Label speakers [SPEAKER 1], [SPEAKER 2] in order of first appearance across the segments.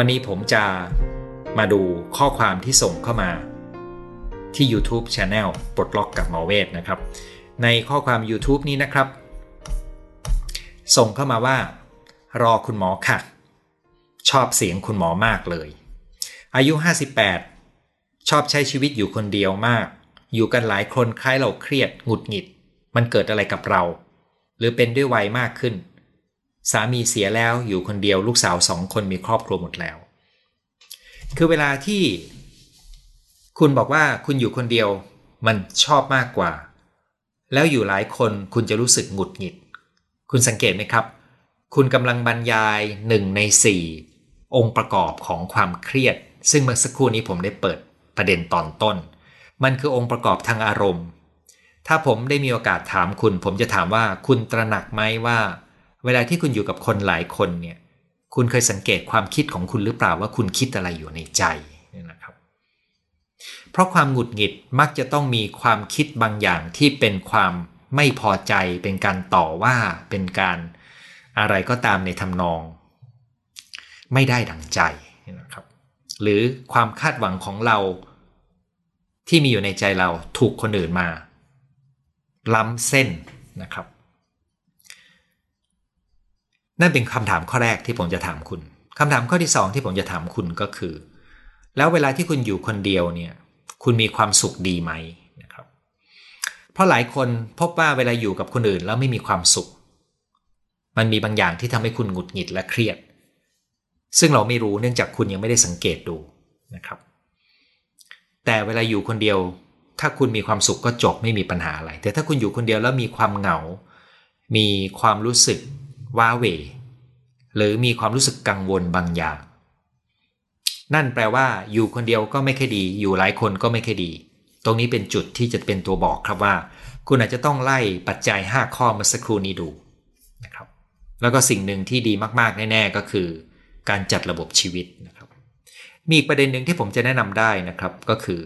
[SPEAKER 1] อนนี้ผมจะมาดูข้อความที่ส่งเข้ามาที่ YouTube Channel ปลดล็อกกับหมอเวทนะครับ ในข้อความ YouTube นี้นะครับ ส่งเข้ามาว่า รอคุณหมอค่ะ ชอบเสียงคุณหมอมากเลย อายุ 58 ชอบใช้ชีวิตอยู่คนเดียวมาก อยู่กันหลายคนคล้ายเราเครียดหงุดหงิด มันเกิดอะไรกับเรา หรือเป็นด้วยวัยมากขึ้น สามีเสียแล้วอยู่คนเดียวลูกสาวสองคนมีครอบครัวหมดแล้ว คือเวลาที่คุณบอกว่าคุณอยู่คนเดียวมันชอบมากกว่า แล้วอยู่หลายคนคุณจะรู้สึกหงุดหงิด คุณสังเกตไหมครับ คุณกำลังบรรยายหนึ่งในสี่องค์ประกอบของความเครียด ซึ่งเมื่อสักครู่นี้ผมได้เปิดประเด็นตอนต้น มันคือองค์ประกอบทางอารมณ์ ถ้าผมได้มีโอกาสถามคุณ ผมจะถามว่าคุณตระหนักไหมว่า เวลาที่คุณอยู่กับคนหลายคนเนี่ย คุณเคยสังเกตความคิดของคุณหรือเปล่าว่าคุณคิดอะไรอยู่ในใจนะครับ เพราะความหงุดหงิดมักจะต้องมีความคิดบางอย่างที่เป็นความไม่พอใจ เป็นการต่อว่า เป็นการอะไรก็ตามในทำนอง ไม่ได้ดังใจนะครับ หรือความคาดหวังของเราที่มีอยู่ในใจเราถูกคนอื่นมา ล้ำเส้นนะครับ นั่นเป็นคำถามข้อแรกที่ผมจะถามคุณคำถามข้อที่สองที่ผมจะถามคุณก็คือ แล้วเวลาที่คุณอยู่คนเดียวเนี่ยคุณมีความสุขดีไหมนะครับ เพราะหลายคนพบว่าเวลาอยู่กับคนอื่นแล้วไม่มีความสุข มันมีบางอย่างที่ทำให้คุณหงุดหงิดและเครียด ซึ่งเราไม่รู้เนื่องจากคุณยังไม่ได้สังเกตดูนะครับ แต่เวลาอยู่คนเดียว ถ้าคุณมีความสุขก็จบไม่มีปัญหาอะไร แต่ถ้าคุณอยู่คนเดียวแล้วมีความเหงา มีความรู้สึก ว้าเหวหรือมีความรู้สึกกังวลบางอย่าง นั่นแปลว่า อยู่คนเดียวก็ไม่ค่อยดี อยู่หลายคนก็ไม่ค่อยดี ตรงนี้เป็นจุดที่จะเป็นตัวบอกครับว่า คุณอาจจะต้องไล่ปัจจัย 5 ข้อมาสักครู่นี้ดูนะครับ แล้วก็สิ่งหนึ่งที่ดีมากๆ แน่ ๆ ก็คือ การจัดระบบชีวิตนะครับ มีอีกประเด็นหนึ่งที่ผมจะแนะนำได้นะครับก็คือ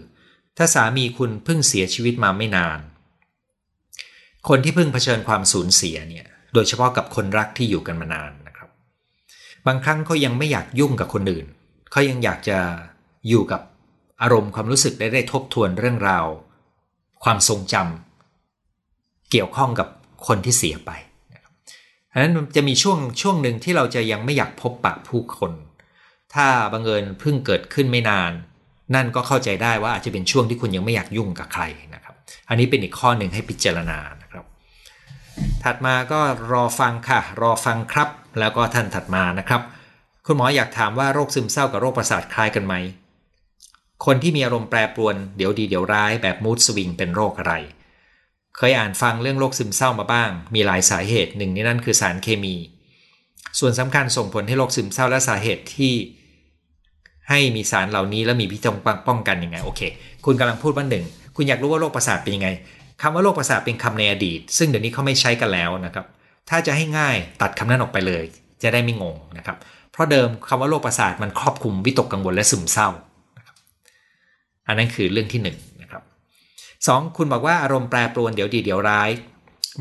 [SPEAKER 1] ถ้าสามีคุณเพิ่งเสียชีวิตมาไม่นาน คนที่เพิ่งเผชิญความสูญเสียเนี่ย โดยเฉพาะกับคนรักที่อยู่กันมานานนะครับ บางครั้งเขายังไม่อยากยุ่งกับคนอื่นเขายังอยากจะอยู่กับอารมณ์ความรู้สึกได้ได้ทบทวนเรื่องราว ความทรงจำเกี่ยวข้องกับคนที่เสียไปนะครับฉะนั้นจะมีช่วงช่วงหนึ่งที่เราจะยังไม่อยากพบปะผู้คน ถ้าบังเอิญเพิ่งเกิดขึ้นไม่นาน นั่นก็เข้าใจได้ว่าอาจจะเป็นช่วงที่คุณยังไม่อยากยุ่งกับใครนะครับ อันนี้เป็นอีกข้อหนึ่งให้พิจารณานะครับ ถัดมาก็รอฟังค่ะ รอฟังครับ แล้วก็ท่านถัดมานะครับ คุณหมออยากถามว่าโรคซึมเศร้ากับโรคประสาทคล้ายกันไหม คนที่มีอารมณ์แปรปรวนเดี๋ยวดีเดี๋ยวร้ายแบบมูดสวิงเป็นโรคอะไร เคยอ่านฟังเรื่องโรคซึมเศร้ามาบ้าง มีหลายสาเหตุหนึ่งในนั้นคือสารเคมี ส่วนสำคัญส่งผลให้โรคซึมเศร้าและสาเหตุที่ให้มีสารเหล่านี้แล้วมีพิธีป้องกันยังไงโอเค คุณกำลังพูดว่าหนึ่งคุณอยากรู้ว่าโรคประสาทเป็นยังไง คำว่าโรคประสาทเป็นคำในอดีต ซึ่งเดี๋ยวนี้เขาไม่ใช้กันแล้วนะครับ ถ้าจะให้ง่ายตัดคำนั้นออกไปเลย จะได้ไม่งงนะครับ เพราะเดิมคำว่าโรคประสาทมันครอบคลุมวิตกกังวลและซึมเศร้า อันนั้นคือเรื่องที่1นนะครับสคุณบอกว่าอารมณ์แปรปรวนเดี๋ยวดีเดี๋ยวร้าย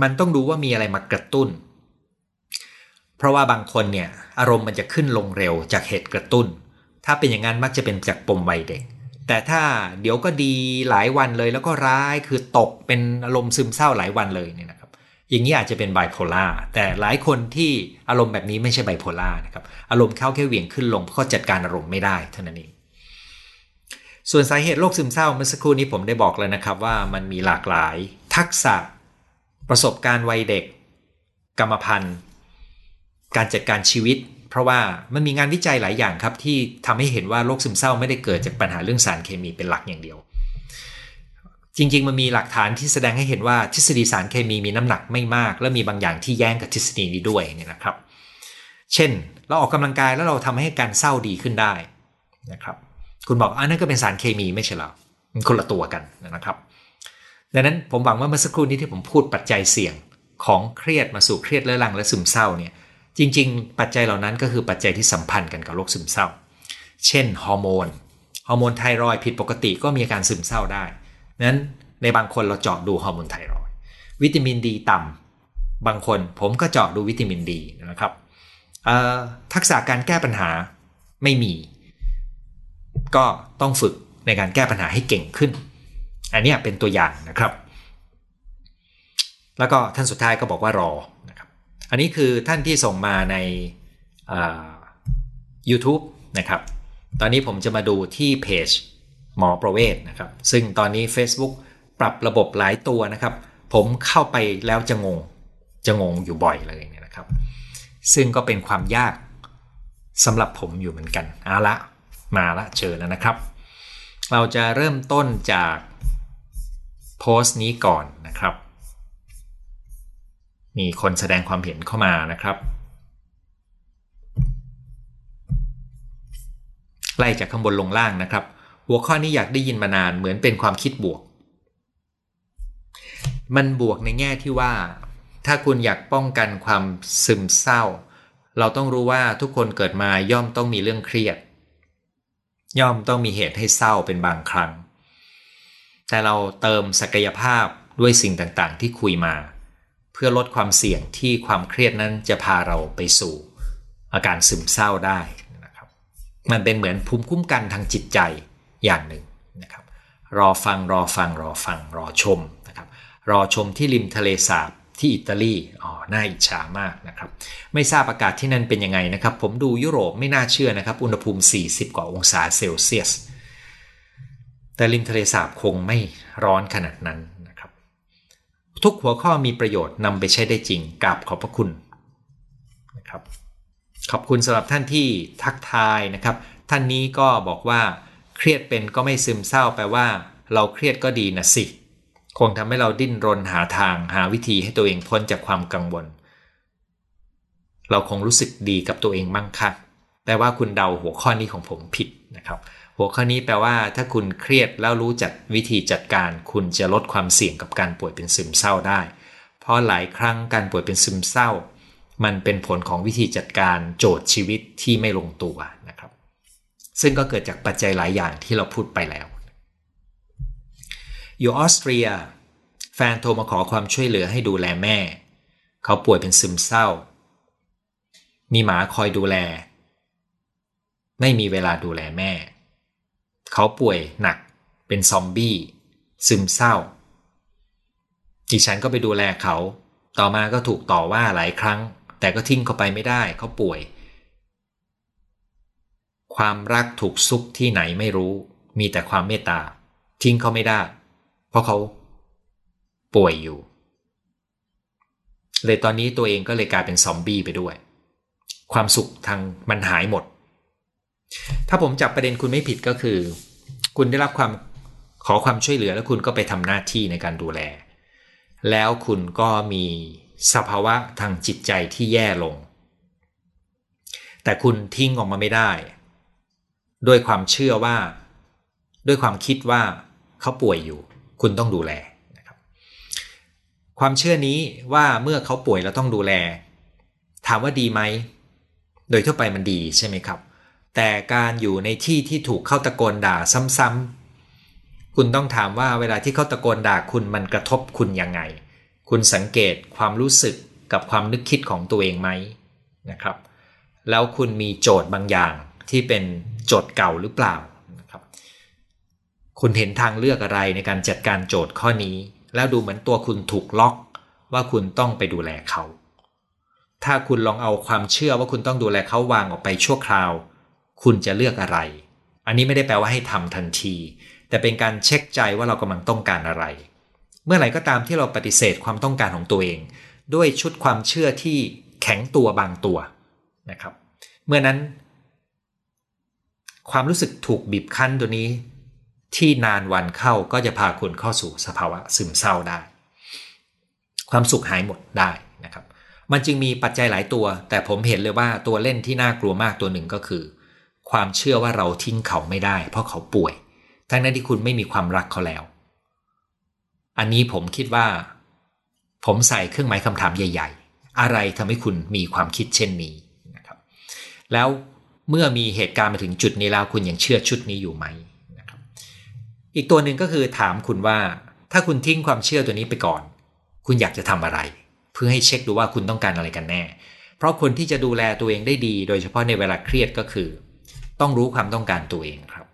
[SPEAKER 1] มันต้องดูว่ามีอะไรมากระตุ้น เพราะว่าบางคนเนี่ยอารมณ์มันจะขึ้นลงเร็วจากเหตุกระตุ้น ถ้าเป็นอย่างนั้นมักจะเป็นจากปมวัยเด็ก แต่ถ้าเดี๋ยวก็ดีหลายวันเลยแล้วก็ร้ายคือตกเป็นอารมณ์ซึมเศร้าหลายวันเลยเนี่ยนะครับ อย่างนี้อาจจะเป็นไบโพล่าแต่หลายคนที่อารมณ์แบบนี้ไม่ใช่ไบโพล่านะครับอารมณ์เข้าแค่เหวี่ยงขึ้นลงเพราะจัดการอารมณ์ไม่ได้เท่านั้นเองส่วนสาเหตุโรคซึมเศร้าเมื่อสักครู่นี้ผมได้บอกแล้วนะครับว่ามันมีหลากหลาย ทักษะ ประสบการณ์วัยเด็ก กรรมพันธุ์ การจัดการชีวิต เพราะว่ามันมีงานวิจัยหลายอย่างครับ ที่ทำให้เห็นว่าโรคซึมเศร้าไม่ได้เกิดจากปัญหาเรื่องสารเคมีเป็นหลักอย่างเดียว จริง ๆ มันมีหลักฐานที่แสดงให้เห็นว่าทฤษฎีสารเคมีมีน้ำหนักไม่มาก และมีบางอย่างที่แย้งกับทฤษฎีนี้ด้วยเนี่ยนะครับ เช่น เราออกกำลังกายแล้วเราทำให้การเศร้าดีขึ้นได้นะครับคุณบอกอันนั้นก็เป็นสารเคมีไม่ใช่หรอมันคนละตัวกันนะครับ ดังนั้นผมหวังว่าเมื่อสักครู่นี้ที่ผมพูดปัจจัยเสี่ยงของเครียดมาสู่เครียดเรื้อรังและซึมเศร้าเนี่ย จริง ๆ ปัจจัยเหล่านั้นก็คือปัจจัยที่สัมพันธ์กันกับโรคซึมเศร้า เช่นฮอร์โมน ฮอร์โมนไทรอยผิดปกติก็มีอาการซึมเศร้าได้ นั้นในบางคนเราเจาะดูฮอร์โมนไทรอย วิตามินดีต่ำบางคนผมก็เจาะดูวิตามินดีนะครับ ทักษะการแก้ปัญหาไม่มี ก็ต้องฝึกในการแก้ปัญหาให้เก่งขึ้น อันนี้เป็นตัวอย่างนะครับ แล้วก็ท่านสุดท้ายก็บอกว่ารอนะ อันนี้คือท่านที่ส่งมาใน YouTube นะครับ ตอนนี้ผมจะมาดูที่เพจหมอประเวศนะครับ ซึ่งตอนนี้ Facebook ปรับระบบหลายตัวนะครับ ผมเข้าไปแล้วจะงง จะงงอยู่บ่อยเลยเนี่ยนะครับ ซึ่งก็เป็นความยากสำหรับผมอยู่เหมือนกันเอาละมาละเจอแล้วนะครับ เราจะเริ่มต้นจากโพสต์นี้ก่อนนะครับ มีคนแสดงความเห็นเข้ามานะครับไล่จากข้างบนลงล่างนะครับ หัวข้อนี้อยากได้ยินมานานเหมือนเป็นความคิดบวก มันบวกในแง่ที่ว่า ถ้าคุณอยากป้องกันความซึมเศร้า เราต้องรู้ว่าทุกคนเกิดมาย่อมต้องมีเรื่องเครียด ย่อมต้องมีเหตุให้เศร้าเป็นบางครั้ง แต่เราเติมศักยภาพด้วยสิ่งต่างๆ ที่คุยมา เพื่อลดความเสี่ยงที่ความเครียดนั้นจะพาเราไปสู่อาการซึมเศร้าได้นะครับ มันเป็นเหมือนภูมิคุ้มกันทางจิตใจอย่างหนึ่งนะครับ รอฟังรอฟังรอฟังรอชมนะครับ รอชมที่ริมทะเลสาบที่อิตาลีอ๋อน่าอิจฉามากนะครับ ไม่ทราบอากาศที่นั่นเป็นยังไงนะครับ ผมดูยุโรปไม่น่าเชื่อนะครับ อุณหภูมิ 40 กว่าองศาเซลเซียส แต่ริมทะเลสาบคงไม่ร้อนขนาดนั้น ทุกหัวข้อมีประโยชน์นำไปใช้ได้จริงกราบขอบพระคุณนะครับขอบคุณสำหรับท่านที่ทักทายนะครับ ท่านนี้ก็บอกว่าเครียดเป็นก็ไม่ซึมเศร้าแปลว่า เราเครียดก็ดีนะสิคงทำให้เราดิ้นรนหาทางหาวิธีให้ตัวเองพ้นจากความกังวล เราคงรู้สึกดีกับตัวเองมั่งคั่งแปลว่าคุณเดาหัวข้อนี้ของผมผิดนะครับ หัวข้อนี้แปลว่าถ้าคุณเครียดแล้วรู้จักวิธีจัดการ คุณจะลดความเสี่ยงกับการป่วยเป็นซึมเศร้าได้ เพราะหลายครั้งการป่วยเป็นซึมเศร้า มันเป็นผลของวิธีจัดการโจทย์ชีวิตที่ไม่ลงตัวนะครับ ซึ่งก็เกิดจากปัจจัยหลายอย่างที่เราพูดไปแล้วอยู่ออสเตรีย แฟนโทรมาขอความช่วยเหลือให้ดูแลแม่ เขาป่วยเป็นซึมเศร้า มีหมาคอยดูแล ไม่มีเวลาดูแลแม่ เขาป่วยหนัก เป็นซอมบี้ ซึมเศร้า ดิฉันก็ไปดูแลเขา ต่อมาก็ถูกต่อว่าหลายครั้ง แต่ก็ทิ้งเขาไปไม่ได้ เขาป่วย ความรักถูกซุกที่ไหนไม่รู้ มีแต่ความเมตตา ทิ้งเขาไม่ได้ เพราะเขา ป่วยอยู่ เลยตอนนี้ตัวเองก็เลยกลายเป็นซอมบี้ไปด้วย ความสุขทางมันหายหมด ถ้าผมจับประเด็นคุณไม่ผิดก็คือ คุณได้รับความขอความช่วยเหลือแล้วคุณก็ไปทำหน้าที่ในการดูแล แล้วคุณก็มีสภาวะทางจิตใจที่แย่ลง แต่คุณทิ้งออกมาไม่ได้ ด้วยความเชื่อว่า ด้วยความคิดว่าเขาป่วยอยู่ คุณต้องดูแลนะครับ ความเชื่อนี้ว่าเมื่อเขาป่วยแล้วต้องดูแล ถามว่าดีไหม โดยทั่วไปมันดีใช่ไหมครับ แต่การอยู่ในที่ที่ถูกเข้าตะโกนด่าซ้ำๆคุณต้องถามว่าเวลาที่เขาตะโกนด่าคุณมันกระทบคุณยังไง คุณสังเกตความรู้สึกกับความนึกคิดของตัวเองไหมนะครับ แล้วคุณมีโจทย์บางอย่างที่เป็นโจทย์เก่าหรือเปล่าคุณเห็นทางเลือกอะไรในการจัดการโจทย์ข้อนี้ แล้วดูเหมือนตัวคุณถูกล็อกว่าคุณต้องไปดูแลเขา ถ้าคุณลองเอาความเชื่อว่าคุณต้องดูแลเขาวางออกไปชั่วคราว คุณจะเลือกอะไร อันนี้ไม่ได้แปลว่าให้ทำทันที แต่เป็นการเช็คใจว่าเรากำลังต้องการอะไร เมื่อไหร่ก็ตามที่เราปฏิเสธความต้องการของตัวเอง ด้วยชุดความเชื่อที่แข็งตัวบางตัวนะครับ เมื่อนั้น ความรู้สึกถูกบีบคั้นตัวนี้ ที่นานวันเข้าก็จะพาคุณเข้าสู่สภาวะซึมเศร้าได้ ความสุขหายหมดได้นะครับ มันจึงมีปัจจัยหลายตัว แต่ผมเห็นเลยว่าตัวเล่นที่น่ากลัวมากตัวหนึ่งก็คือ ความเชื่อว่าเราทิ้งเขาไม่ได้ เพราะเขาป่วย ทั้งนั้นที่คุณไม่มีความรักเขาแล้ว อันนี้ผมคิดว่า ผมใส่เครื่องหมายคำถามใหญ่ ๆ อะไรทำให้คุณมีความคิดเช่นนี้นะครับ แล้วเมื่อมีเหตุการณ์มาถึงจุดนี้แล้วคุณยังเชื่อชุดนี้อยู่ไหมนะครับ อีกตัวหนึ่งก็คือถามคุณว่า ถ้าคุณทิ้งความเชื่อตัวนี้ไปก่อน คุณอยากจะทำอะไร เพื่อให้เช็คดูว่าคุณต้องการอะไรกันแน่ เพราะคนที่จะดูแลตัวเองได้ดี โดยเฉพาะในเวลาเครียดก็คือ ต้องรู้ความต้องการตัวเองครับ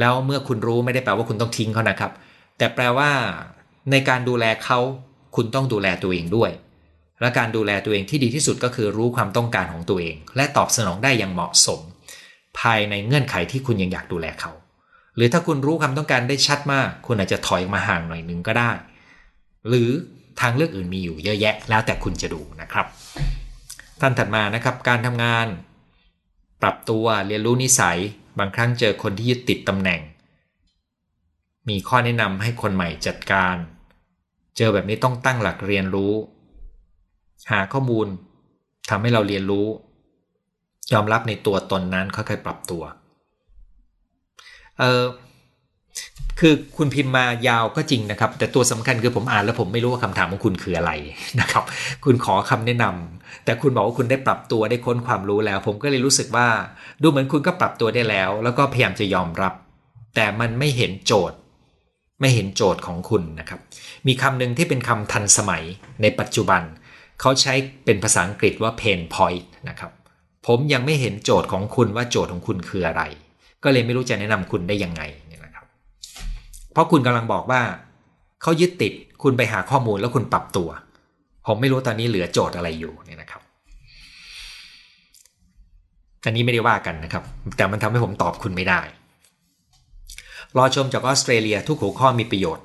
[SPEAKER 1] แล้วเมื่อคุณรู้ไม่ได้แปลว่าคุณต้องทิ้งเขานะครับ แต่แปลว่า ในการดูแลเขาคุณต้องดูแลตัวเองด้วย และการดูแลตัวเองที่ดีที่สุดก็คือรู้ความต้องการของตัวเอง และตอบสนองได้อย่างเหมาะสม ภายในเงื่อนไขที่คุณยังอยากดูแลเขาหรือถ้าคุณรู้ความต้องการได้ชัดมาก คุณอาจจะถอยมาห่างหน่อยนึงก็ได้ หรือทางเลือกอื่นมีอยู่เยอะแยะ แล้วแต่คุณจะดูนะครับ ท่านถัดมานะครับ การทำงาน ปรับตัวเรียนรู้นิสัย บางครั้งเจอคนที่ยึดติดตำแหน่ง มีข้อแนะนำให้คนใหม่จัดการ เจอแบบนี้ต้องตั้งหลักเรียนรู้ หาข้อมูลทำให้เราเรียนรู้ ยอมรับในตัวตนนั้นค่อยๆปรับตัว เออ คือคุณพิมพ์มายาวก็จริงนะครับ แต่ตัวสำคัญคือผมอ่านแล้วผมไม่รู้ว่าคำถามของคุณคืออะไรนะครับ คุณขอคำแนะนำแต่คุณบอกว่าคุณได้ปรับตัวได้ค้นความรู้แล้ว ผมก็เลยรู้สึกว่า ดูเหมือนคุณก็ปรับตัวได้แล้ว แล้วก็พยายามจะยอมรับ แต่มันไม่เห็นโจทย์ ไม่เห็นโจทย์ของคุณนะครับ มีคำหนึ่งที่เป็นคำทันสมัยในปัจจุบัน เขาใช้เป็นภาษาอังกฤษว่า pain point นะครับผมยังไม่เห็นโจทย์ของคุณว่าโจทย์ของคุณคืออะไร ก็เลยไม่รู้จะแนะนำคุณได้ยังไง เพราะคุณกำลังบอกว่า เขายึดติดคุณไปหาข้อมูลแล้วคุณปรับตัว ผมไม่รู้ตอนนี้เหลือโจทย์อะไรอยู่เนี่ยนะครับอันนี้ไม่ได้ว่ากันนะครับ แต่มันทำให้ผมตอบคุณไม่ได้ รอชมจากออสเตรเลียทุกหัวข้อมีประโยชน์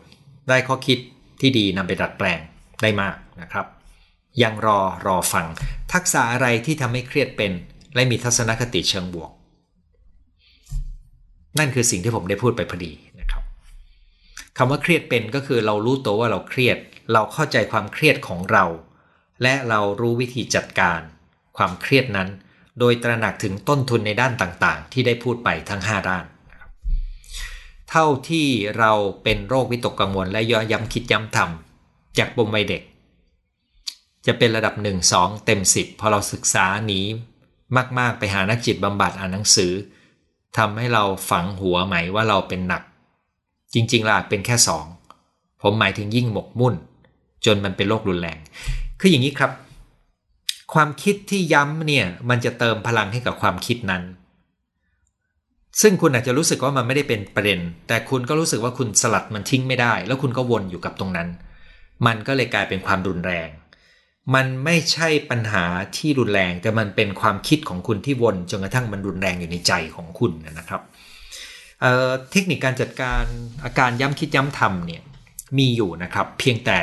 [SPEAKER 1] ได้ข้อคิดที่ดีนำไปดัดแปลงได้มากนะครับ ยังรอรอฟัง ทักษะอะไรที่ทำให้เครียดเป็น และมีทัศนคติเชิงบวก นั่นคือสิ่งที่ผมได้พูดไปพอดี คำว่าเครียดเป็นก็คือเรารู้ตัวว่าเราเครียด เราเข้าใจความเครียดของเรา และเรารู้วิธีจัดการ ความเครียดนั้น โดยตระหนักถึงต้นทุนในด้านต่างๆ ที่ได้พูดไปทั้ง 5 ด้าน เท่าที่เราเป็นโรควิตกกังวลและย้อนย้ำคิดย้ำทำจากปมวัยเด็ก จะเป็นระดับ 1 2 เต็ม 10 พอเราศึกษาหนีมาก ๆ ไปหานักจิตบำบัดอ่านหนังสือทำให้เราฝังหัวใหมว่าเราเป็นหนัก จริงๆล่ะเป็นแค่สองผมหมายถึงยิ่งหมกมุ่น จนมันเป็นโรครุนแรง คืออย่างนี้ครับ ความคิดที่ย้ำเนี่ยมันจะเติมพลังให้กับความคิดนั้น ซึ่งคุณอาจจะรู้สึกว่ามันไม่ได้เป็นประเด็น แต่คุณก็รู้สึกว่าคุณสลัดมันทิ้งไม่ได้ แล้วคุณก็วนอยู่กับตรงนั้น มันก็เลยกลายเป็นความรุนแรง มันไม่ใช่ปัญหาที่รุนแรง แต่มันเป็นความคิดของคุณที่วนจนกระทั่งมันรุนแรงอยู่ในใจของคุณนะครับ เทคนิคการจัดการอาการย้ำคิดย้ำทำเนี่ยมีอยู่นะครับ เพียงแต่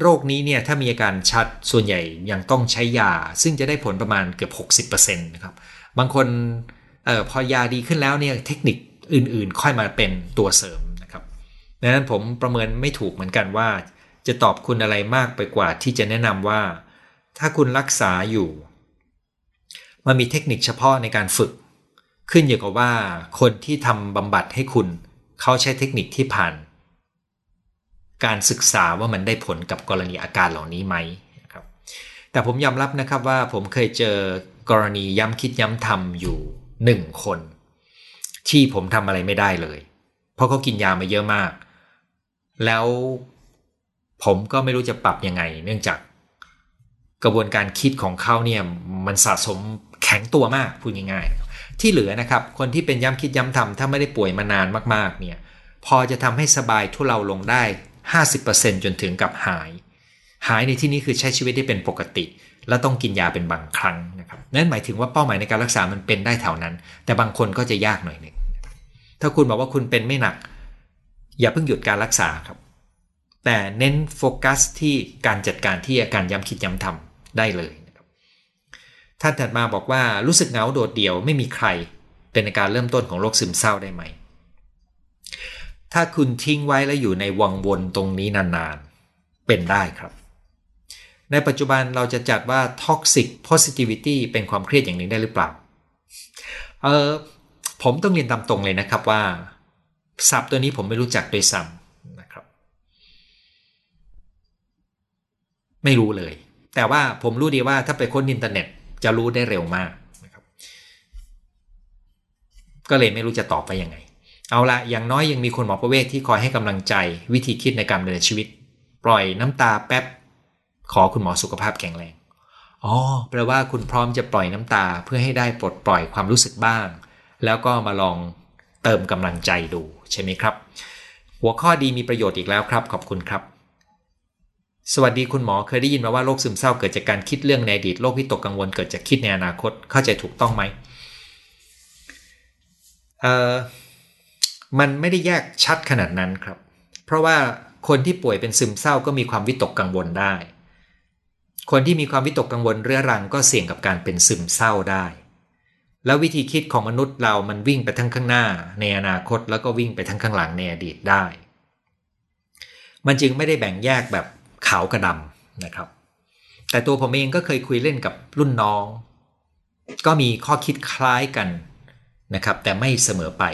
[SPEAKER 1] โรคนี้เนี่ยถ้ามีอาการชัดส่วนใหญ่ยังต้องใช้ยา ซึ่งจะได้ผลประมาณเกือบ 60%นะครับบางคนออพอยาดีขึ้นแล้วเนี่ยเทคนิคอื่นๆ ค่อยมาเป็นตัวเสริมนะครับดังนั้นผมประเมินไม่ถูกเหมือนกันว่า จะตอบคุณอะไรมากไปกว่าที่จะแนะนำว่า ถ้าคุณรักษาอยู่ มันมีเทคนิคเฉพาะในการฝึก ขึ้นอยู่กับว่าคนที่ทำบำบัดให้คุณ เขาใช้เทคนิคที่ผ่าน การศึกษาว่ามันได้ผลกับกรณีอาการเหล่านี้ไหมครับแต่ผมยอมรับนะครับว่าผมเคยเจอกรณีย้ำคิดย้ำทำอยู่หนึ่งคน ที่ผมทำอะไรไม่ได้เลย เพราะเขากินยามาเยอะมาก แล้วผมก็ไม่รู้จะปรับยังไง เนื่องจากกระบวนการคิดของเขาเนี่ยมันสะสมแข็งตัวมากพูดง่ายๆ ที่เหลือนะครับ คนที่เป็นย้ำคิดย้ำทำถ้าไม่ได้ป่วยมานานมากๆ เนี่ย พอจะทำให้สบายทุเลาลงได้ 50%จนถึงกับหาย หายในที่นี้คือใช้ชีวิตได้เป็นปกติ และต้องกินยาเป็นบางครั้งนะครับนั่นหมายถึงว่าเป้าหมายในการรักษามันเป็นได้แถวนั้น แต่บางคนก็จะยากหน่อยหนึ่งถ้าคุณบอกว่าคุณเป็นไม่หนัก อย่าเพิ่งหยุดการรักษาครับ แต่เน้นโฟกัสที่การจัดการที่อาการย้ำคิดย้ำทำได้เลย ท่านถัดมาบอกว่ารู้สึกเหงาโดดเดี่ยวไม่มีใคร เป็นอาการเริ่มต้นของโรคซึมเศร้าได้ไหม ถ้าคุณทิ้งไว้แล้วอยู่ในวังวนตรงนี้นานๆ เป็นได้ครับ ในปัจจุบันเราจะจัดว่า toxic positivity เป็นความเครียดอย่างหนึ่งได้หรือเปล่า เออผมต้องเรียนตามตรงเลยนะครับว่าศัพท์ตัวนี้ผมไม่รู้จักโดยซ้ำนะครับ ไม่รู้เลย แต่ว่าผมรู้ดีว่าถ้าไปค้นอินเทอร์เน็ต จะรู้ได้เร็วมากนะครับ ก็เลยไม่รู้จะตอบไปยังไง เอาละอย่างน้อยยังมีคนหมอประเวทที่คอยให้กำลังใจวิธีคิดในการดำเนินชีวิต ปล่อยน้ำตาแป๊บ ขอคุณหมอสุขภาพแข็งแรงอ๋อแปลว่าคุณพร้อมจะปล่อยน้ำตาเพื่อให้ได้ปลดปล่อยความรู้สึกบ้าง แล้วก็มาลองเติมกำลังใจดูใช่ไหมครับ หัวข้อดีมีประโยชน์อีกแล้วครับ ขอบคุณครับ สวัสดีคุณหมอเคยได้ยินมาว่าโรคซึมเศร้าเกิดจากการคิดเรื่องในอดีตโรควิตกกังวลเกิดจากคิดในอนาคตเข้าใจถูกต้องไหมเอ่อมันไม่ได้แยกชัดขนาดนั้นครับ เพราะว่าคนที่ป่วยเป็นซึมเศร้าก็มีความวิตกกังวลได้ คนที่มีความวิตกกังวลเรื้อรังก็เสี่ยงกับการเป็นซึมเศร้าได้ แล้ววิธีคิดของมนุษย์เรามันวิ่งไปทั้งข้างหน้า ในอนาคตแล้วก็วิ่งไปทั้งข้างหลังในอดีตได้ มันจึงไม่ได้แบ่งแยกแบบ ขาวกับดำนะครับ แต่ตัวผมเองก็เคยคุยเล่นกับรุ่นน้อง ก็มีข้อคิดคล้ายกันนะครับ แต่ไม่เสมอไป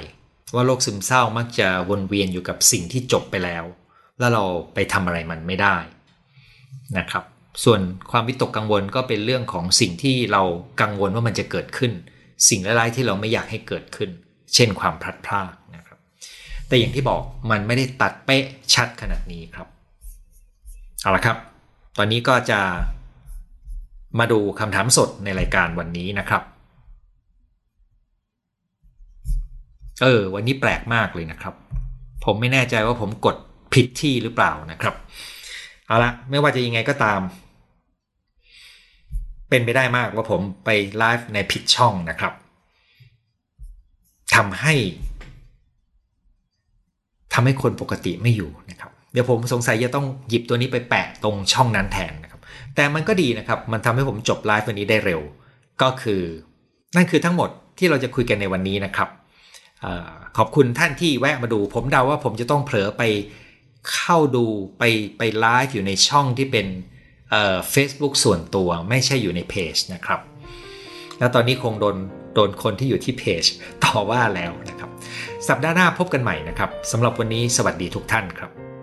[SPEAKER 1] ว่าโรคซึมเศร้ามักจะวนเวียนอยู่กับสิ่งที่จบไปแล้ว แล้วเราไปทำอะไรมันไม่ได้นะครับ ส่วนความวิตกกังวลก็เป็นเรื่องของสิ่งที่เรากังวลว่ามันจะเกิดขึ้น สิ่งร้ายๆที่เราไม่อยากให้เกิดขึ้น เช่นความพลัดพรากนะครับ แต่อย่างที่บอกมันไม่ได้ตัดเป๊ะชัดขนาดนี้ครับ เอาละครับ ตอนนี้ก็จะมาดูคำถามสดในรายการวันนี้นะครับ เออ วันนี้แปลกมากเลยนะครับ ผมไม่แน่ใจว่าผมกดผิดที่หรือเปล่านะครับ เอาละไม่ว่าจะยังไงก็ตาม เป็นไปได้มากว่าผมไปไลฟ์ในผิดช่องนะครับทำให้ทำให้คนปกติไม่อยู่นะครับ เดี๋ยวผมสงสัยจะต้องหยิบตัวนี้ไปแปะตรงช่องนั้นแทนนะครับ แต่มันก็ดีนะครับ มันทำให้ผมจบไลฟ์วันนี้ได้เร็ว ก็คือ นั่นคือทั้งหมดที่เราจะคุยกันในวันนี้นะครับอขอบคุณท่านที่แวะมาดู ผมเดาว่าผมจะต้องเผลอไปเข้าดูไปไปไลฟ์อยู่ในช่องที่เป็นเฟซบุ๊กส่วนตัวไม่ใช่อยู่ในเพจนะครับ แล้วตอนนี้คงโดนโดนคนที่อยู่ที่เพจต่อว่าแล้วนะครับ สัปดาห์หน้าพบกันใหม่นะครับสำหรับวันนี้สวัสดีทุกท่านครับ